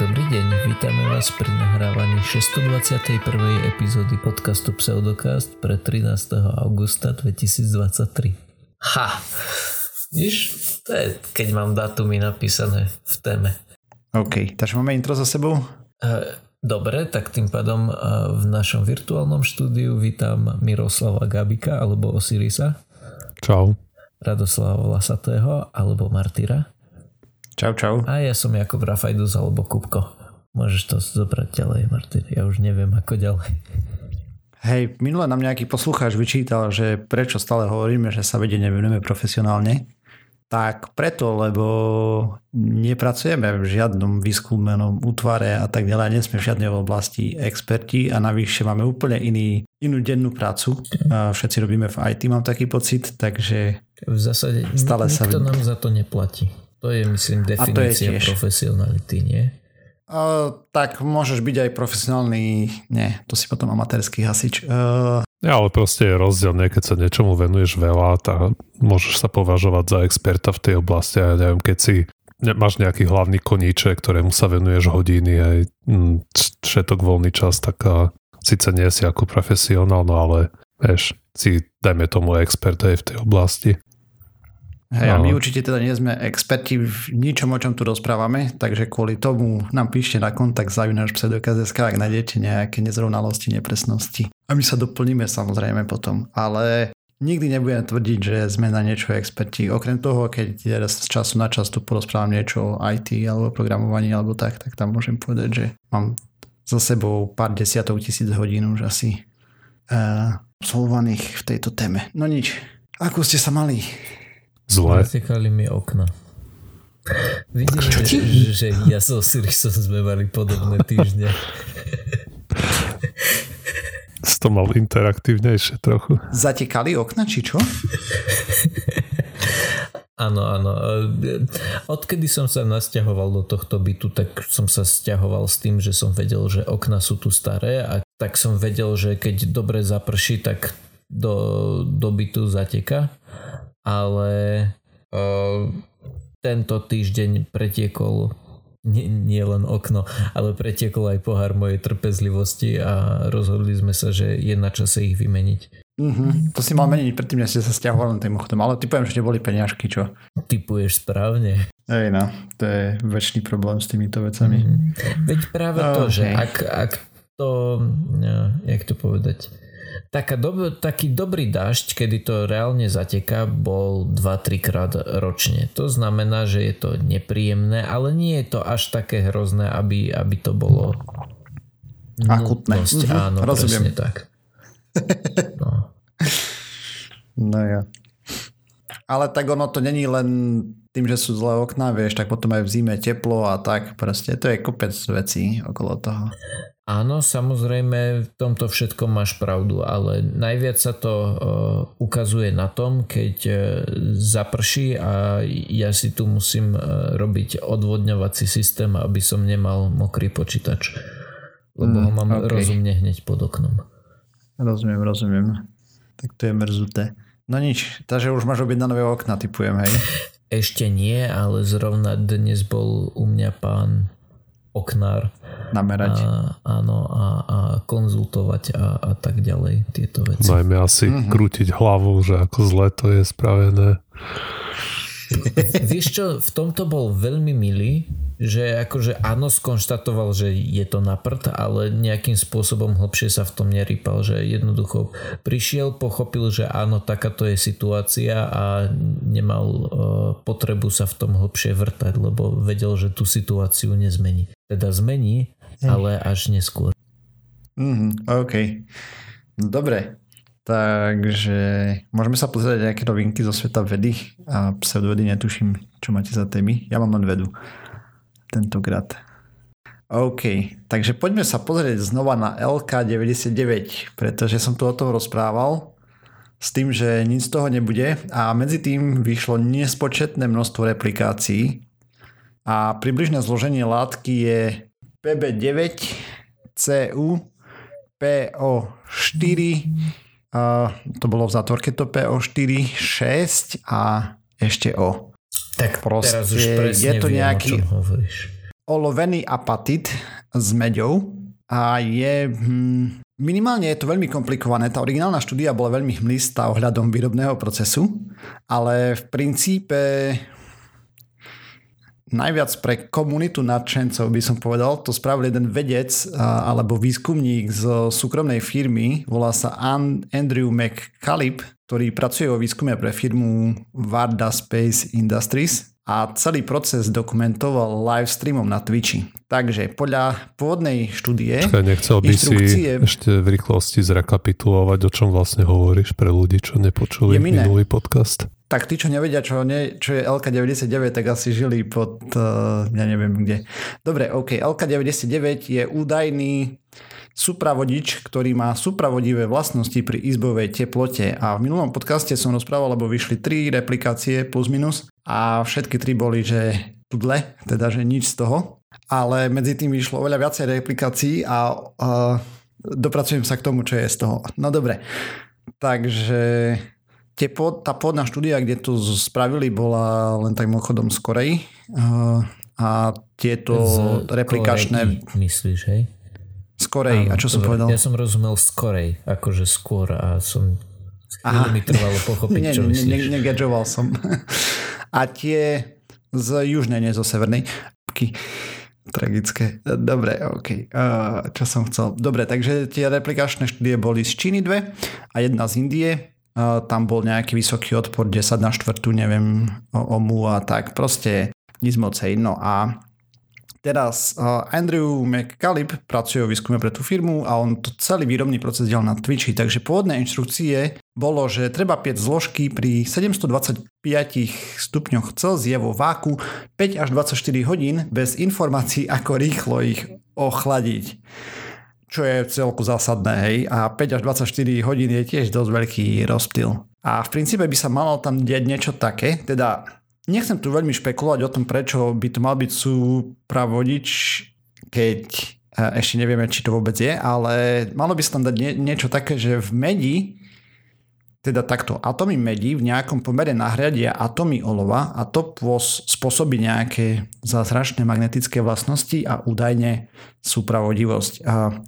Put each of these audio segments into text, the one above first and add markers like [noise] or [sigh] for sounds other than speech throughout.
Dobrý deň, vítame vás pri nahrávaní 621. epizódy podcastu Pseudocast pre 13. augusta 2023. Ha! Víš, to je, keď mám datumy napísané v téme. OK, takže máme intro za sebou? E, dobre, tak tým pádom e, v našom virtuálnom štúdiu vítam Miroslava Gabika alebo Osirisa. Čau. Radoslava Vlasatého alebo Martyra. Čau, čau. A ja som Jakob Rafajdus alebo Kupko. Môžeš to zobrať ďalej, Martin. Ja už neviem, ako ďalej. Hej, minule nám nejaký poslucháč vyčítal, že prečo stále hovoríme, že sa vede nevenujeme profesionálne. Tak preto, lebo nepracujeme v žiadnom výskumnom útvare a tak ďalej, nie sme v žiadnej oblasti experti a navyše máme úplne iný, inú dennú prácu. A všetci robíme v IT, mám taký pocit, takže v zásade stále nikto sa... nám za to neplatí. To je, myslím, definícia profesionality, nie? Uh, tak môžeš byť aj profesionálny, nie, to si potom amatérský hasič. Uh... Ja, ale proste je rozdiel, nie? keď sa niečomu venuješ veľa, tak môžeš sa považovať za experta v tej oblasti a ja neviem, keď si máš nejaký hlavný koníček, ktorému sa venuješ hodiny aj mm, všetok voľný čas, tak a, síce nie si ako profesionál, no ale vieš, si dajme tomu expert aj v tej oblasti. Hej, no. a my určite teda nie sme experti v ničom, o čom tu rozprávame, takže kvôli tomu nám píšte na kontakt zavináš pseudokaz.sk, ak nájdete nejaké nezrovnalosti, nepresnosti. A my sa doplníme samozrejme potom, ale nikdy nebudem tvrdiť, že sme na niečo experti. Okrem toho, keď z času na čas tu porozprávam niečo o IT alebo programovaní alebo tak, tak tam môžem povedať, že mám za sebou pár desiatok tisíc hodín už asi uh, absolvovaných v tejto téme. No nič. Ako ste sa mali? Zle. Zatekali mi okna. Vidím, že, že ja so Sirisom sme mali podobné týždne. Si to mal interaktívnejšie trochu. Zatekali okna, či čo? Áno, áno. Odkedy som sa nasťahoval do tohto bytu, tak som sa stiahoval s tým, že som vedel, že okna sú tu staré a tak som vedel, že keď dobre zaprší, tak do, do bytu zateka ale uh, tento týždeň pretiekol nie, nie len okno, ale pretiekol aj pohár mojej trpezlivosti a rozhodli sme sa, že je na čase ich vymeniť. Mm-hmm. To si mal meniť predtým, než ste sa stiahovali tým ochtom, ale typujem, že neboli peniažky, čo? Typuješ správne. Ej no, to je väčší problém s týmito vecami. Mm-hmm. Veď práve to, okay. že ak, ak to, no, jak to povedať, Taká dob- taký dobrý dažď, kedy to reálne zateká, bol 2-3 krát ročne. To znamená, že je to nepríjemné, ale nie je to až také hrozné, aby, aby to bolo akutné. Nutnosť. Mhm, Áno, rozumiem. presne tak. [laughs] No. no ja. Ale tak ono to není len tým, že sú zlé okná, vieš, tak potom aj v zime teplo a tak proste. To je kopec vecí okolo toho. Áno, samozrejme, v tomto všetkom máš pravdu, ale najviac sa to uh, ukazuje na tom, keď uh, zaprší a ja si tu musím uh, robiť odvodňovací systém, aby som nemal mokrý počítač. Lebo mm, ho mám okay. rozumne hneď pod oknom. Rozumiem, rozumiem. Tak to je mrzuté. No nič, takže už máš objednané nové okna, typujem, hej? [laughs] Ešte nie, ale zrovna dnes bol u mňa pán oknár. Namerať. A, áno, a, a konzultovať a, a tak ďalej tieto veci. Najmä asi mm-hmm. krútiť hlavu, že ako zle to je spravené. Vieš čo, v tomto bol veľmi milý, že akože áno, skonštatoval, že je to na prd, ale nejakým spôsobom hlbšie sa v tom nerýpal, že jednoducho prišiel, pochopil, že áno, takáto je situácia a nemal uh, potrebu sa v tom hlbšie vrtať, lebo vedel, že tú situáciu nezmení. Teda zmení, ale až neskôr. Mm, OK. Dobre, Takže môžeme sa pozrieť nejaké novinky zo sveta vedy a pseudovedy, netuším, čo máte za témy. Ja mám len vedu tentokrát. OK, takže poďme sa pozrieť znova na LK99, pretože som tu o tom rozprával s tým, že nic z toho nebude a medzi tým vyšlo nespočetné množstvo replikácií a približné zloženie látky je PB9, CU, PO4, a to bolo v zátvorke to PO4, 6 a ešte O. Tak Proste teraz už presne je to viem, nejaký, olovený apatit s meďou a je... Hm, minimálne je to veľmi komplikované. Tá originálna štúdia bola veľmi hmlistá ohľadom výrobného procesu, ale v princípe najviac pre komunitu nadšencov by som povedal, to spravil jeden vedec alebo výskumník z súkromnej firmy, volá sa Andrew McCaleb, ktorý pracuje vo výskume pre firmu Varda Space Industries a celý proces dokumentoval live streamom na Twitchi. Takže podľa pôvodnej štúdie... Čakaj, nechcel by inštrukcie... si ešte v rýchlosti zrekapitulovať, o čom vlastne hovoríš pre ľudí, čo nepočuli minulý podcast? Tak tí, čo nevedia, čo, ne, čo je LK99, tak asi žili pod... Uh, ja neviem kde. Dobre, OK. LK99 je údajný supravodič, ktorý má supravodivé vlastnosti pri izbovej teplote. A v minulom podcaste som rozprával, lebo vyšli tri replikácie plus minus a všetky tri boli, že tudle, teda že nič z toho. Ale medzi tým vyšlo oveľa viacej replikácií a, a dopracujem sa k tomu, čo je z toho. No dobre, takže tie pod, tá pôvodná štúdia, kde to spravili, bola len tak mimochodom z Korei. A, a tieto z replikačné... Korei, myslíš, hej? Z Korei. Áno, a čo som povedal? Ja som rozumel z Korei, akože skôr a som Aha. mi trvalo pochopiť, [laughs] čo myslíš. Ne, ne, negadžoval som. [laughs] A tie z južnej, nie zo severnej. Tragické. Dobre, OK. čo som chcel? Dobre, takže tie replikačné štúdie boli z Číny dve a jedna z Indie. tam bol nejaký vysoký odpor 10 na štvrtú, neviem, o, o mu a tak. Proste nic moc No a Teraz uh, Andrew McCaleb pracuje v výskume pre tú firmu a on to celý výrobný proces delal na Twitchi, takže pôvodné inštrukcie bolo, že treba piec zložky pri 725 stupňoch Celzia vo váku 5 až 24 hodín bez informácií, ako rýchlo ich ochladiť. Čo je celku zásadné, hej. A 5 až 24 hodín je tiež dosť veľký rozptyl. A v princípe by sa malo tam diať niečo také, teda Nechcem tu veľmi špekulovať o tom, prečo by to mal byť súpravodič, keď e, ešte nevieme, či to vôbec je, ale malo by sa tam dať nie, niečo také, že v medi, teda takto, atomy medi v nejakom pomere nahradia atomy olova a to spôsobí nejaké zázračné magnetické vlastnosti a údajne súpravodivosť. A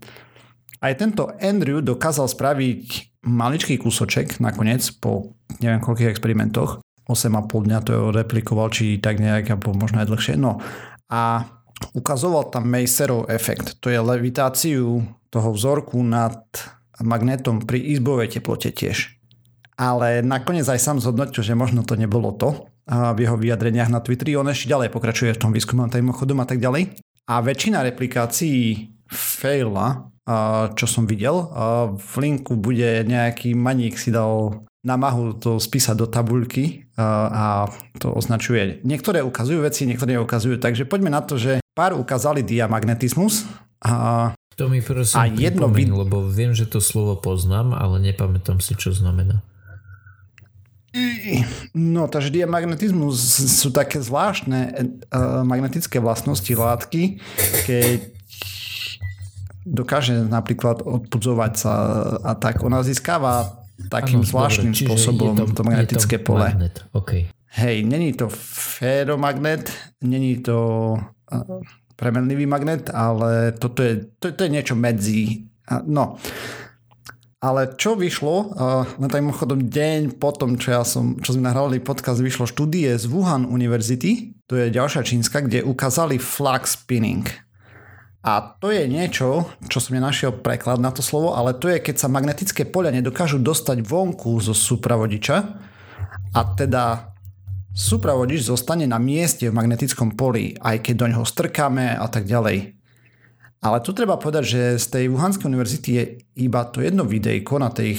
aj tento Andrew dokázal spraviť maličký kúsoček nakoniec po neviem koľkých experimentoch 8,5 dňa to replikoval, či tak nejak, alebo možno aj dlhšie. No a ukazoval tam Macerov efekt. To je levitáciu toho vzorku nad magnetom pri izbovej teplote tiež. Ale nakoniec aj sám zhodnotil, že možno to nebolo to v jeho vyjadreniach na Twitteri. On ešte ďalej pokračuje v tom výskume tajmochodom a tak ďalej. A väčšina replikácií faila, čo som videl. V linku bude nejaký maník si dal namahu to spísať do tabuľky a to označuje. Niektoré ukazujú veci, niektoré neukazujú. Takže poďme na to, že pár ukázali diamagnetizmus a to mi prosím a jedno vid- lebo viem, že to slovo poznám, ale nepamätám si, čo znamená. No, takže diamagnetizmus sú také zvláštne uh, magnetické vlastnosti látky, keď dokáže napríklad odpudzovať sa a tak. Ona získava takým ano, zvláštnym dobre, spôsobom to, to magnetické to pole. Magnet. Okay. Hej, není to feromagnet, není to premenlivý magnet, ale toto je, to, to je niečo medzi. No, ale čo vyšlo, len tak mimochodom deň potom, čo, ja som, čo sme nahrali podcast, vyšlo štúdie z Wuhan University, to je ďalšia čínska, kde ukázali flux spinning. A to je niečo, čo som nenašiel preklad na to slovo, ale to je, keď sa magnetické poľa nedokážu dostať vonku zo súpravodiča a teda súpravodič zostane na mieste v magnetickom poli, aj keď do neho strkáme a tak ďalej. Ale tu treba povedať, že z tej Wuhanskej univerzity je iba to jedno videjko na tej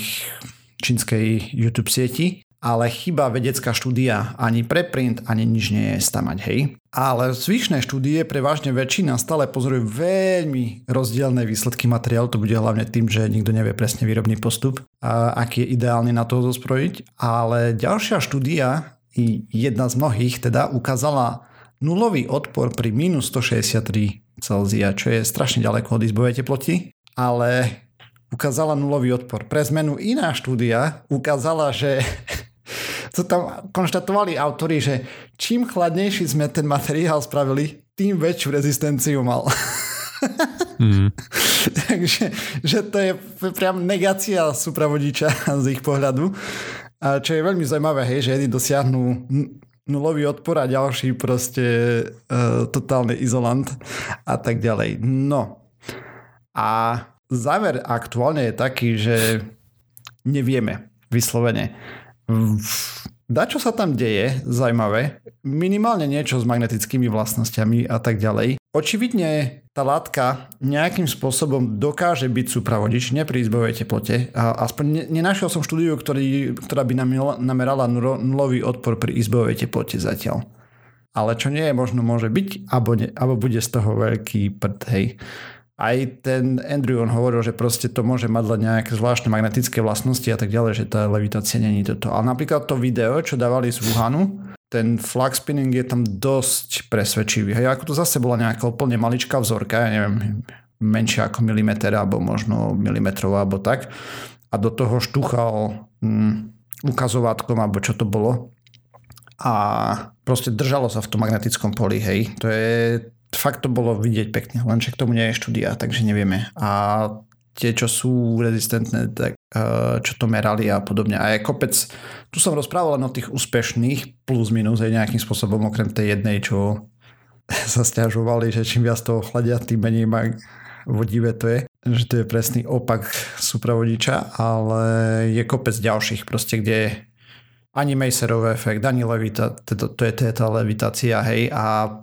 čínskej YouTube sieti, ale chyba vedecká štúdia, ani preprint, ani nič nie je stamať, hej. Ale zvyšné štúdie, prevažne väčšina, stále pozorujú veľmi rozdielne výsledky materiálu, to bude hlavne tým, že nikto nevie presne výrobný postup, a aký je ideálny na to zosprojiť. Ale ďalšia štúdia, jedna z mnohých, teda ukázala nulový odpor pri minus 163 Celzia, čo je strašne ďaleko od izbovej teploty, ale ukázala nulový odpor. Pre zmenu iná štúdia ukázala, že [laughs] to tam konštatovali autory, že čím chladnejší sme ten materiál spravili, tým väčšiu rezistenciu mal. Mm. [laughs] Takže že to je priam negácia supravodiča z ich pohľadu. A čo je veľmi zaujímavé, hej, že jedni dosiahnu nulový odpor a ďalší proste uh, totálny izolant a tak ďalej. No. A záver aktuálne je taký, že nevieme vyslovene. Dá, čo sa tam deje, zaujímavé, minimálne niečo s magnetickými vlastnosťami a tak ďalej. Očividne tá látka nejakým spôsobom dokáže byť supravodič, ne pri izbovej teplote. A aspoň nenašiel som štúdiu, ktorý, ktorá by namerala nulový odpor pri izbovej teplote zatiaľ. Ale čo nie je možno môže byť, alebo, ne, alebo bude z toho veľký prd, hej. Aj ten Andrew, on hovoril, že proste to môže mať len nejaké zvláštne magnetické vlastnosti a tak ďalej, že tá levitácia není toto. Ale napríklad to video, čo dávali z Wuhanu, ten flag spinning je tam dosť presvedčivý. Hej, ako to zase bola nejaká úplne maličká vzorka, ja neviem, menšia ako milimeter, alebo možno milimetrová, alebo tak. A do toho štuchal mm, ukazovátkom, alebo čo to bolo. A proste držalo sa v tom magnetickom poli, hej. To je, fakt to bolo vidieť pekne, len k tomu nie je štúdia, takže nevieme. A tie, čo sú rezistentné, tak Eh, čo to merali a podobne. A je kopec, tu som rozprával len o tých úspešných plus minus aj nejakým spôsobom, okrem tej jednej, čo [laughs] sa stiažovali, že čím viac toho chladia, tým menej vodivé to je. Že to je presný opak supravodiča, ale je kopec ďalších proste, kde ani Macerov efekt, ani levita, to, to je tá levitácia, hej, a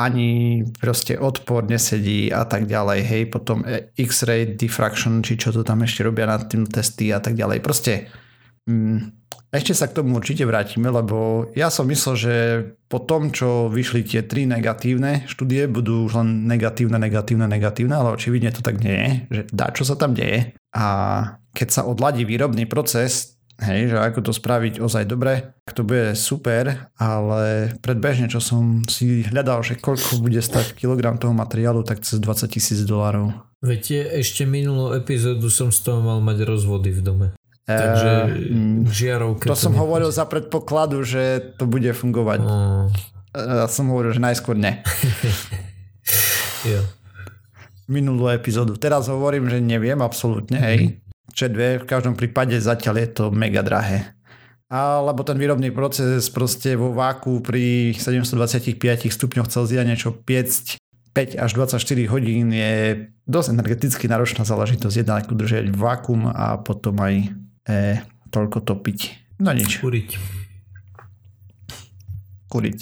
ani proste odpor nesedí a tak ďalej, hej, potom X-ray diffraction, či čo to tam ešte robia na tým testy a tak ďalej. Proste mm, ešte sa k tomu určite vrátime, lebo ja som myslel, že po tom, čo vyšli tie tri negatívne štúdie, budú už len negatívne, negatívne, negatívne, ale očividne to tak nie je, že dá, čo sa tam deje. A keď sa odladí výrobný proces, Hej, že ako to spraviť ozaj dobre, to bude super, ale predbežne, čo som si hľadal, že koľko bude stať kilogram toho materiálu, tak cez 20 tisíc dolárov. Viete, ešte minulú epizódu som z toho mal mať rozvody v dome. E, Takže mm, žiarovke... To, to som hovoril za predpokladu, že to bude fungovať. Mm. Ja som hovoril, že najskôr ne. [laughs] jo. Minulú epizódu. Teraz hovorím, že neviem absolútne, hej. Mm čo dve, v každom prípade zatiaľ je to mega drahé. Alebo ten výrobný proces proste vo váku pri 725 stupňoch Celzia niečo piecť 5 až 24 hodín je dosť energeticky náročná záležitosť. Jednak udržať vákum a potom aj e, toľko topiť. No nič. Kuriť. Kuriť.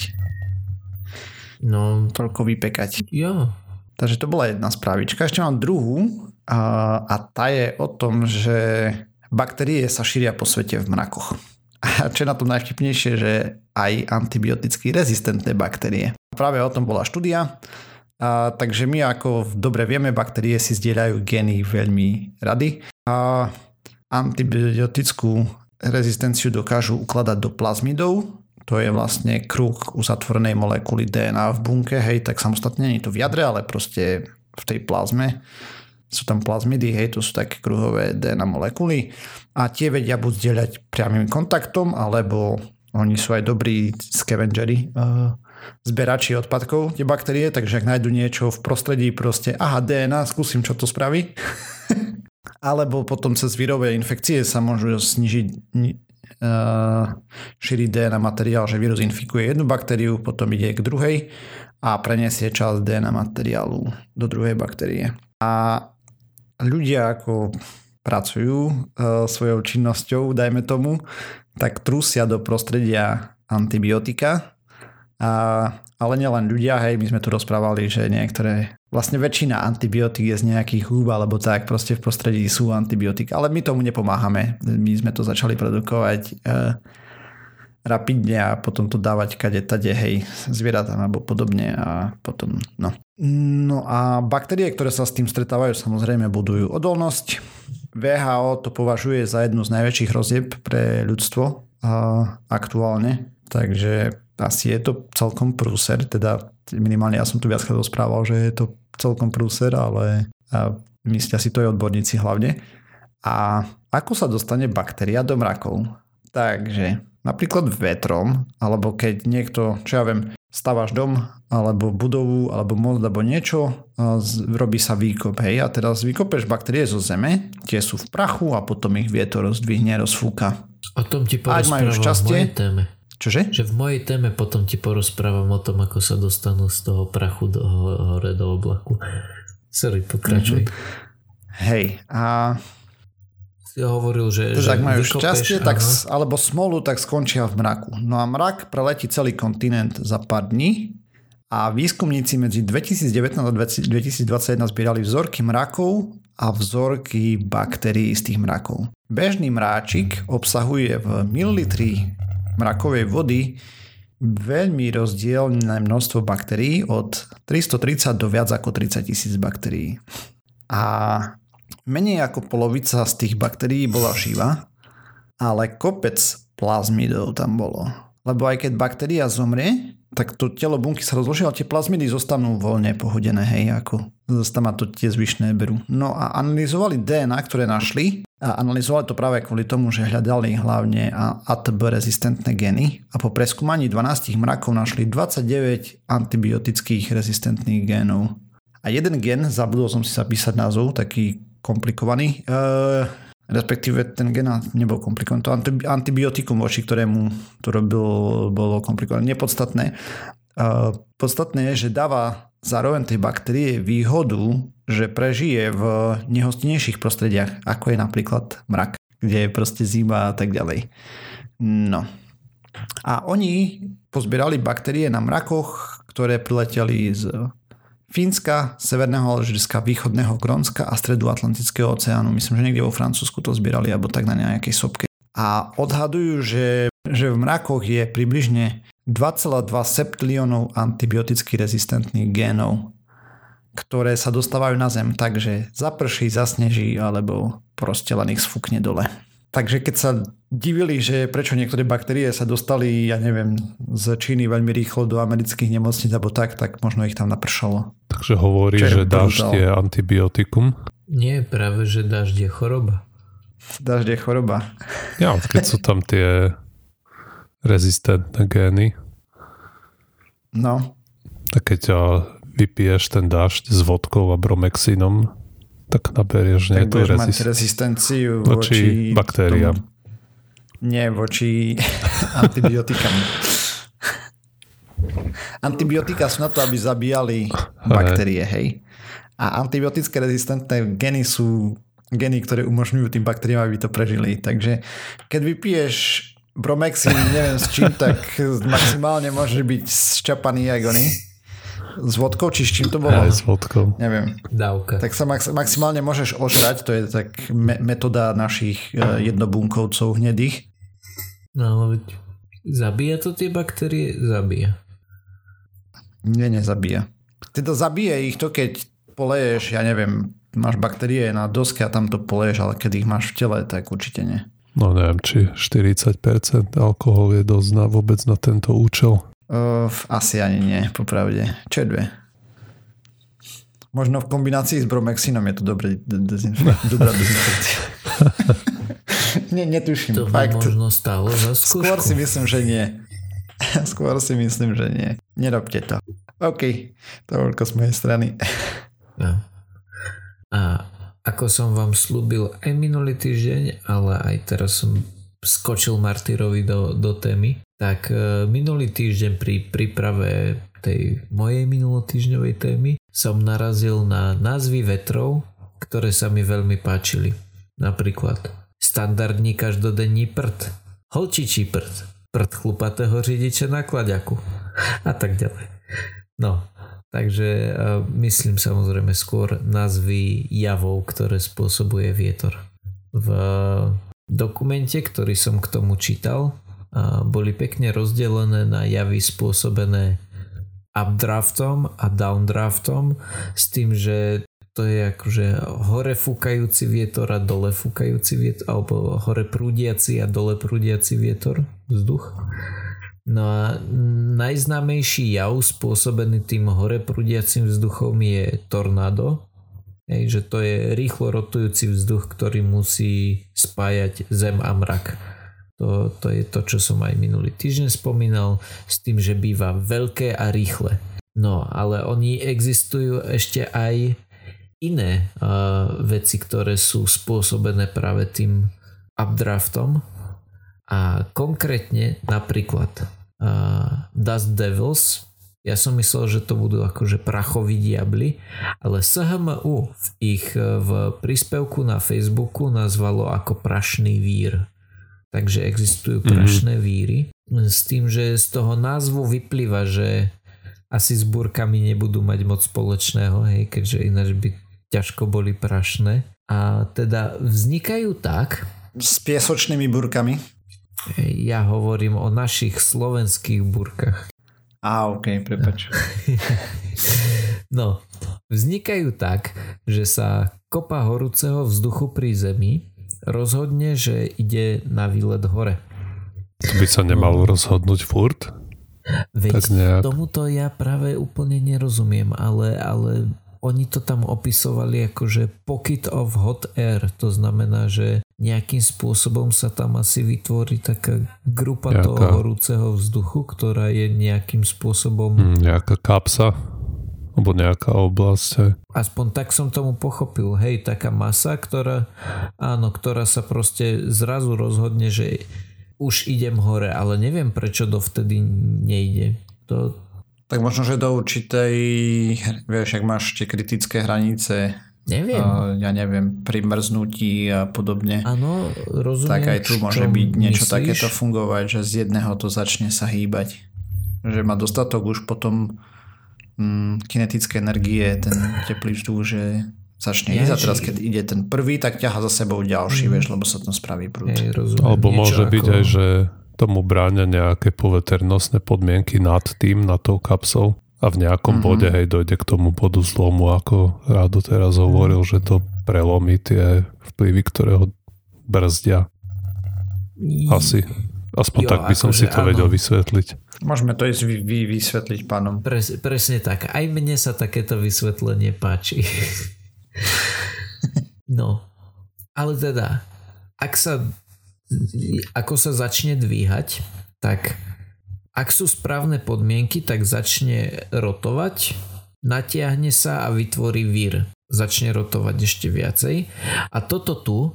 No. Toľko vypekať. Jo. Takže to bola jedna správička. Ešte mám druhú a, tá je o tom, že baktérie sa šíria po svete v mrakoch. [laughs] A čo je na tom najvtipnejšie, že aj antibioticky rezistentné baktérie. Práve o tom bola štúdia, a, takže my ako dobre vieme, baktérie si zdieľajú gény veľmi rady. A antibiotickú rezistenciu dokážu ukladať do plazmidov, to je vlastne kruh uzatvorenej molekuly DNA v bunke, hej, tak samostatne nie je to v jadre, ale proste v tej plazme sú tam plazmidy, hej, to sú také kruhové DNA molekuly a tie vedia buď zdieľať priamým kontaktom, alebo oni sú aj dobrí scavengery, uh, zberači odpadkov, tie baktérie, takže ak nájdu niečo v prostredí proste, aha, DNA, skúsim, čo to spraví. [laughs] alebo potom cez vírové infekcie sa môžu snižiť uh, šíriť DNA materiál, že vírus infikuje jednu baktériu, potom ide k druhej a preniesie časť DNA materiálu do druhej baktérie. A ľudia ako pracujú e, svojou činnosťou, dajme tomu, tak trusia do prostredia antibiotika. A, ale nielen ľudia, hej, my sme tu rozprávali, že niektoré, vlastne väčšina antibiotík je z nejakých húb alebo tak, proste v prostredí sú antibiotika, ale my tomu nepomáhame. My sme to začali produkovať e, rapidne a potom to dávať kade tade, hej, zvieratám alebo podobne a potom, no. No a baktérie, ktoré sa s tým stretávajú, samozrejme budujú odolnosť. VHO to považuje za jednu z najväčších hrozieb pre ľudstvo a aktuálne, takže asi je to celkom prúser, teda minimálne ja som tu viackrát rozprával, že je to celkom prúser, ale myslia si to aj odborníci hlavne. A ako sa dostane baktéria do mrakov? Takže napríklad vetrom, alebo keď niekto, čo ja viem, Staváš dom, alebo budovu, alebo most, alebo niečo, robí sa výkop, hej, a teraz vykopeš baktérie zo zeme, tie sú v prachu a potom ich vietor rozdvihne, rozfúka. O tom ti porozprávam v mojej téme. Čože? Že v mojej téme potom ti porozprávam o tom, ako sa dostanú z toho prachu do hore do oblaku. Sorry, pokračuj. Mm-hmm. Hej, a si hovoril, že... Takže ak majú šťastie, tak, alebo smolu, tak skončia v mraku. No a mrak preletí celý kontinent za pár dní a výskumníci medzi 2019 a 2021 zbierali vzorky mrakov a vzorky baktérií z tých mrakov. Bežný mráčik obsahuje v mililitri mrakovej vody veľmi rozdielne množstvo baktérií od 330 do viac ako 30 tisíc baktérií. A Menej ako polovica z tých baktérií bola živa, ale kopec plazmidov tam bolo. Lebo aj keď baktéria zomrie, tak to telo bunky sa rozloží, ale tie plazmidy zostanú voľne pohodené, hej, ako zostáva to tie zvyšné berú. No a analyzovali DNA, ktoré našli a analyzovali to práve kvôli tomu, že hľadali hlavne ATB rezistentné geny a po preskúmaní 12 mrakov našli 29 antibiotických rezistentných génov. A jeden gen, zabudol som si zapísať názov, taký komplikovaný. E, respektíve ten gen nebol komplikovaný. To antibiotikum, voči ktorému to robil, bolo komplikované. Nepodstatné. E, podstatné je, že dáva zároveň tej baktérie výhodu, že prežije v nehostinejších prostrediach, ako je napríklad mrak, kde je proste zima a tak ďalej. No. A oni pozbierali baktérie na mrakoch, ktoré prileteli z Fínska, Severného Alžírska, Východného Grónska a Stredoatlantického oceánu. Myslím, že niekde vo Francúzsku to zbierali alebo tak na nejakej sopke. A odhadujú, že, že v mrakoch je približne 2,2 septiliónov antibioticky rezistentných génov, ktoré sa dostávajú na zem takže zaprší, zasneží alebo proste len ich sfúkne dole. Takže keď sa divili, že prečo niektoré baktérie sa dostali, ja neviem, z Číny veľmi rýchlo do amerických nemocníc alebo tak, tak možno ich tam napršalo. Takže hovorí, že dažď je antibiotikum? Nie, práve, že dažď je choroba. Dažď je choroba. Ja, keď sú tam tie rezistentné gény. No. Tak keď vypiješ ten dažď s vodkou a bromexínom, tak naberieš tak budeš rezist... mať rezistenciu voči, voči baktériám. Tomu, nie, voči [laughs] antibiotikám. Antibiotika sú na to, aby zabíjali baktérie, hej. A antibiotické rezistentné geny sú geny, ktoré umožňujú tým baktériám, aby to prežili. Takže keď vypiješ bromexin, neviem s čím, tak [laughs] maximálne môže byť šťapaný jak oni s vodkou, či s čím to bolo? Aj s vodkou. Neviem. Dávka. Tak sa max, maximálne môžeš ošťať, to je tak me, metóda našich uh, jednobunkovcov hnedých. No ale zabíja to tie baktérie? Zabíja. Nie, nezabíja. Teda zabije ich to, keď poleješ, ja neviem, máš baktérie na doske a tam to poleješ, ale keď ich máš v tele, tak určite nie. No neviem, či 40% alkohol je dosť na, vôbec na tento účel. Uh, asi ani nie, popravde. Čo je dve? Možno v kombinácii s bromexinom je to dobré dezinfek- [laughs] dobrá dezinfekcia. [laughs] nie, netuším. To by možno stalo za skúšku. Skôr si myslím, že nie. [laughs] Skôr si myslím, že nie. Nerobte to. OK, to veľko z mojej strany. No. A ako som vám slúbil aj minulý týždeň, ale aj teraz som skočil Martyrovi do, do témy, tak e, minulý týždeň pri príprave tej mojej minulotýždňovej témy som narazil na názvy vetrov, ktoré sa mi veľmi páčili. Napríklad standardní každodenní prd, holčičí prd, prd chlupatého řidiča na klaďaku a tak ďalej. No, takže e, myslím samozrejme skôr názvy javov, ktoré spôsobuje vietor. V dokumente, ktorý som k tomu čítal, boli pekne rozdelené na javy spôsobené updraftom a downdraftom s tým, že to je akože hore fúkajúci vietor a dole fúkajúci vietor alebo hore prúdiaci a dole prúdiaci vietor, vzduch. No a najznámejší jav spôsobený tým hore prúdiacim vzduchom je tornádo, Hej, že to je rýchlo rotujúci vzduch, ktorý musí spájať zem a mrak To, to je to, čo som aj minulý týždeň spomínal, s tým, že býva veľké a rýchle. No, ale oni existujú ešte aj iné uh, veci, ktoré sú spôsobené práve tým updraftom. A konkrétne napríklad uh, Dust Devils, ja som myslel, že to budú akože prachoví diabli, ale SHMU v ich v príspevku na Facebooku nazvalo ako prašný vír takže existujú mhm. prašné mm-hmm. víry. S tým, že z toho názvu vyplýva, že asi s búrkami nebudú mať moc spoločného, hej, keďže ináč by ťažko boli prašné. A teda vznikajú tak... S piesočnými búrkami? Ja hovorím o našich slovenských búrkach. Á, ok, prepač. [laughs] no, vznikajú tak, že sa kopa horúceho vzduchu pri Zemi rozhodne, že ide na výlet hore. By sa nemal no. rozhodnúť furt? Veď tak nejak. tomuto ja práve úplne nerozumiem, ale, ale oni to tam opisovali ako, že pocket of hot air, to znamená, že nejakým spôsobom sa tam asi vytvorí taká grupa Nejaká... toho horúceho vzduchu, ktorá je nejakým spôsobom... Mm, nejaká kapsa alebo nejaká oblasť. Aspoň tak som tomu pochopil. Hej, taká masa, ktorá, áno, ktorá sa proste zrazu rozhodne, že už idem hore, ale neviem prečo dovtedy nejde. To... Tak možno, že do určitej, vieš, ak máš tie kritické hranice, Neviem. Ja neviem, pri mrznutí a podobne. Áno, rozumiem. Tak aj tu môže byť niečo myslíš? takéto fungovať, že z jedného to začne sa hýbať. Že má dostatok už potom mm, kinetické energie, ten teplý vzduch, že začne ísť a teraz keď ide ten prvý, tak ťaha za sebou ďalší, mm. vieš, lebo sa tam spraví prúd. Hej, Alebo môže ako... byť aj, že tomu bráňa nejaké poveternostné podmienky nad tým, nad tou kapsou a v nejakom mm-hmm. bode hej dojde k tomu bodu zlomu, ako Rado teraz hovoril, že to prelomí tie vplyvy, ktoré ho brzdia. Asi. Aspoň jo, tak by som si to áno. vedel vysvetliť. Môžeme to ísť vy, vy, vysvetliť pánom. Pres, presne tak. Aj mne sa takéto vysvetlenie páči. [laughs] no. Ale teda, ak sa, ako sa začne dvíhať, tak ak sú správne podmienky, tak začne rotovať, natiahne sa a vytvorí vír. Začne rotovať ešte viacej. A toto tu uh,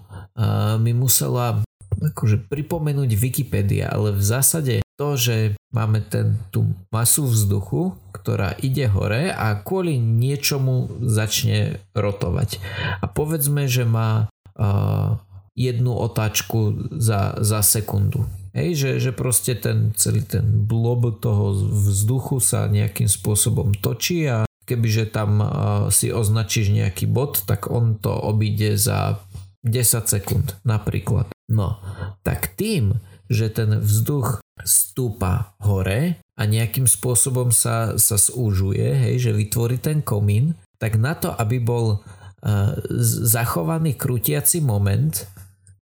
mi musela akože pripomenúť Wikipedia, ale v zásade to, že máme ten, tú masu vzduchu, ktorá ide hore a kvôli niečomu začne rotovať. A povedzme, že má uh, jednu otáčku za, za sekundu. Hej, že, že proste ten celý ten blob toho vzduchu sa nejakým spôsobom točí a kebyže tam uh, si označíš nejaký bod, tak on to obíde za 10 sekúnd napríklad. No, tak tým, že ten vzduch stúpa hore a nejakým spôsobom sa, sa zúžuje, hej, že vytvorí ten komín, tak na to, aby bol uh, zachovaný krútiaci moment,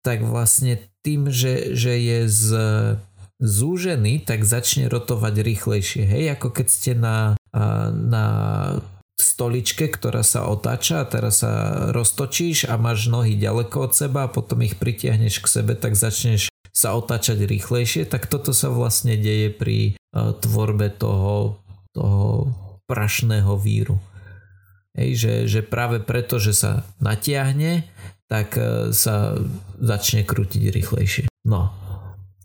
tak vlastne tým, že, že je z, zúžený, tak začne rotovať rýchlejšie. Hej, ako keď ste na, na stoličke, ktorá sa otáča a teraz sa roztočíš a máš nohy ďaleko od seba a potom ich pritiahneš k sebe, tak začneš sa otáčať rýchlejšie, tak toto sa vlastne deje pri uh, tvorbe toho, toho prašného víru. Hej, že, že práve preto, že sa natiahne, tak uh, sa začne krútiť rýchlejšie. No.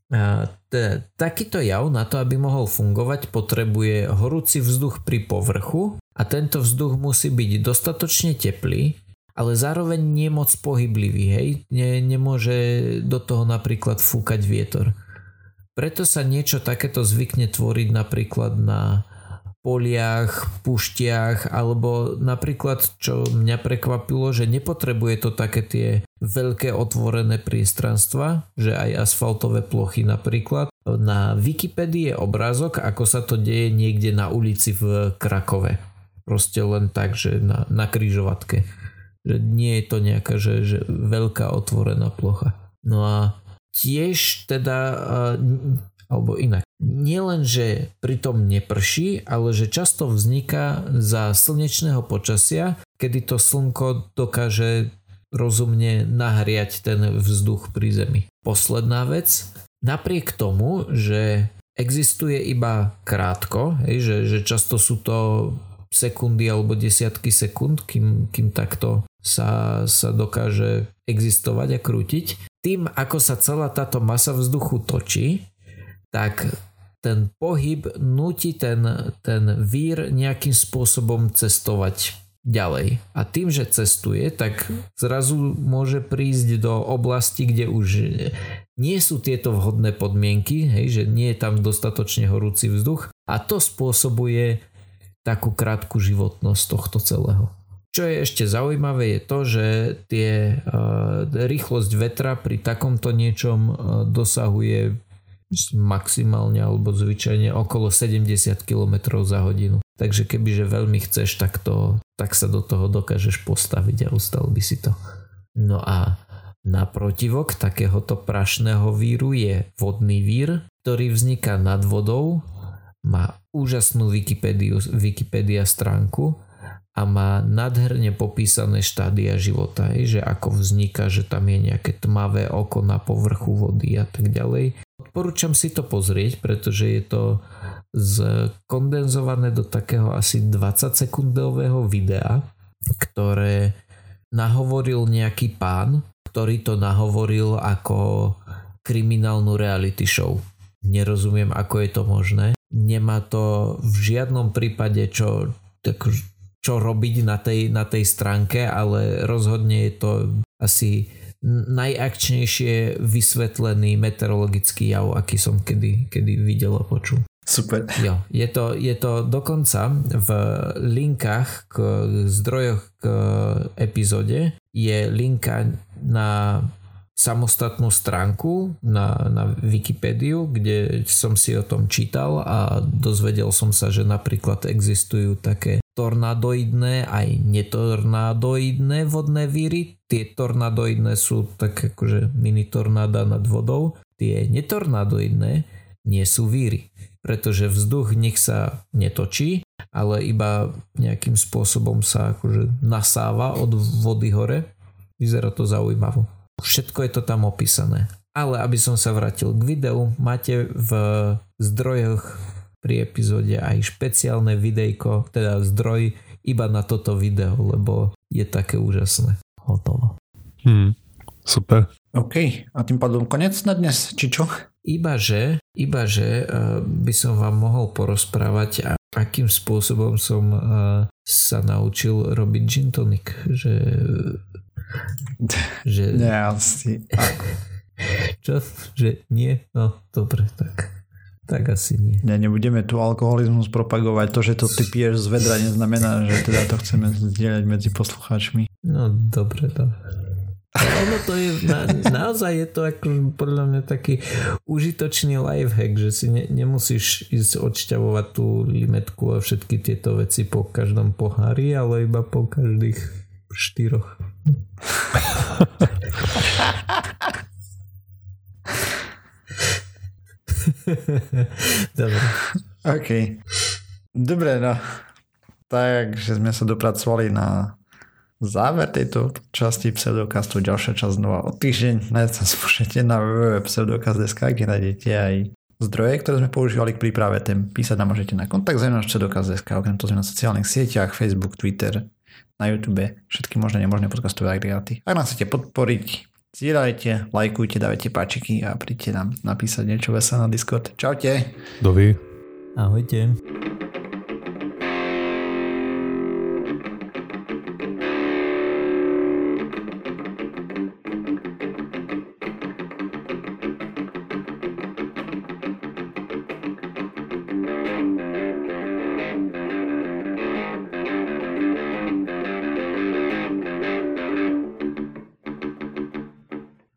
A t- takýto jav na to, aby mohol fungovať, potrebuje horúci vzduch pri povrchu a tento vzduch musí byť dostatočne teplý, ale zároveň nie moc pohyblivý, hej, ne, nemôže do toho napríklad fúkať vietor. Preto sa niečo takéto zvykne tvoriť napríklad na poliach, puštiach, alebo napríklad, čo mňa prekvapilo, že nepotrebuje to také tie veľké otvorené priestranstva, že aj asfaltové plochy napríklad. Na Wikipedii je obrázok, ako sa to deje niekde na ulici v Krakove. Proste len tak, že na, na kryžovatke že nie je to nejaká že, že veľká otvorená plocha. No a tiež teda, alebo inak, nielen, že pritom neprší, ale že často vzniká za slnečného počasia, kedy to slnko dokáže rozumne nahriať ten vzduch pri Zemi. Posledná vec, napriek tomu, že existuje iba krátko, hej, že, že často sú to sekundy alebo desiatky sekúnd, kým, kým takto sa, sa dokáže existovať a krútiť. Tým, ako sa celá táto masa vzduchu točí, tak ten pohyb nutí ten, ten vír nejakým spôsobom cestovať ďalej. A tým, že cestuje, tak zrazu môže prísť do oblasti, kde už nie sú tieto vhodné podmienky, hej, že nie je tam dostatočne horúci vzduch a to spôsobuje takú krátku životnosť tohto celého. Čo je ešte zaujímavé je to, že tie, uh, rýchlosť vetra pri takomto niečom uh, dosahuje maximálne alebo zvyčajne okolo 70 km za hodinu. Takže kebyže veľmi chceš, tak, to, tak sa do toho dokážeš postaviť a ustal by si to. No a na protivok takéhoto prašného víru je vodný vír, ktorý vzniká nad vodou, má úžasnú Wikipédiu, Wikipedia stránku a má nadherne popísané štádia života, že ako vzniká, že tam je nejaké tmavé oko na povrchu vody a tak ďalej. Odporúčam si to pozrieť, pretože je to skondenzované do takého asi 20 sekundového videa, ktoré nahovoril nejaký pán, ktorý to nahovoril ako kriminálnu reality show. Nerozumiem, ako je to možné. Nemá to v žiadnom prípade čo, tak, čo robiť na tej, na tej stránke, ale rozhodne je to asi najakčnejšie vysvetlený meteorologický jav, aký som kedy, kedy videl a počul. Super. Jo, je to, je to dokonca v linkách k zdrojoch k epizóde je linka na samostatnú stránku na, na Wikipédiu, kde som si o tom čítal a dozvedel som sa, že napríklad existujú také tornadoidné aj netornadoidné vodné víry. Tie tornadoidné sú tak akože mini tornáda nad vodou. Tie netornadoidné nie sú víry, pretože vzduch nich sa netočí, ale iba nejakým spôsobom sa akože nasáva od vody hore. Vyzerá to zaujímavo. Všetko je to tam opísané. Ale aby som sa vrátil k videu, máte v zdrojoch pri epizóde aj špeciálne videjko, teda zdroj iba na toto video, lebo je také úžasné. Hotovo. Hmm, super. OK, a tým pádom konec na dnes, či čo? Iba že, iba že uh, by som vám mohol porozprávať, akým spôsobom som uh, sa naučil robiť gin tonic, že že... [laughs] Nie, asi. [laughs] Čo? Že nie? No, dobre, tak. Tak asi nie. Nie, nebudeme tu alkoholizmus propagovať. To, že to ty piješ z vedra, neznamená, že teda to chceme zdieľať medzi poslucháčmi. No, dobre, dobre. Ono to je, na, naozaj je to ako podľa mňa taký užitočný lifehack, že si ne, nemusíš ísť odšťavovať tú limetku a všetky tieto veci po každom pohári, ale iba po každých štyroch. [laughs] [laughs] Dobre. OK. Dobre, no. Takže sme sa dopracovali na záver tejto časti pseudokastu. Ďalšia časť znova o týždeň. Nájsť sa spúšete na www.pseudokast.sk, kde nájdete aj zdroje, ktoré sme používali k príprave tém. Písať nám môžete na kontakt na pseudokast.sk, okrem toho sme na sociálnych sieťach, Facebook, Twitter, na YouTube, všetky možné nemožné podcastové agregáty. Ak nás chcete podporiť, zdieľajte, lajkujte, dávajte páčiky a príďte nám napísať niečo veselé na Discord. Čaute. Dovi. Ahojte.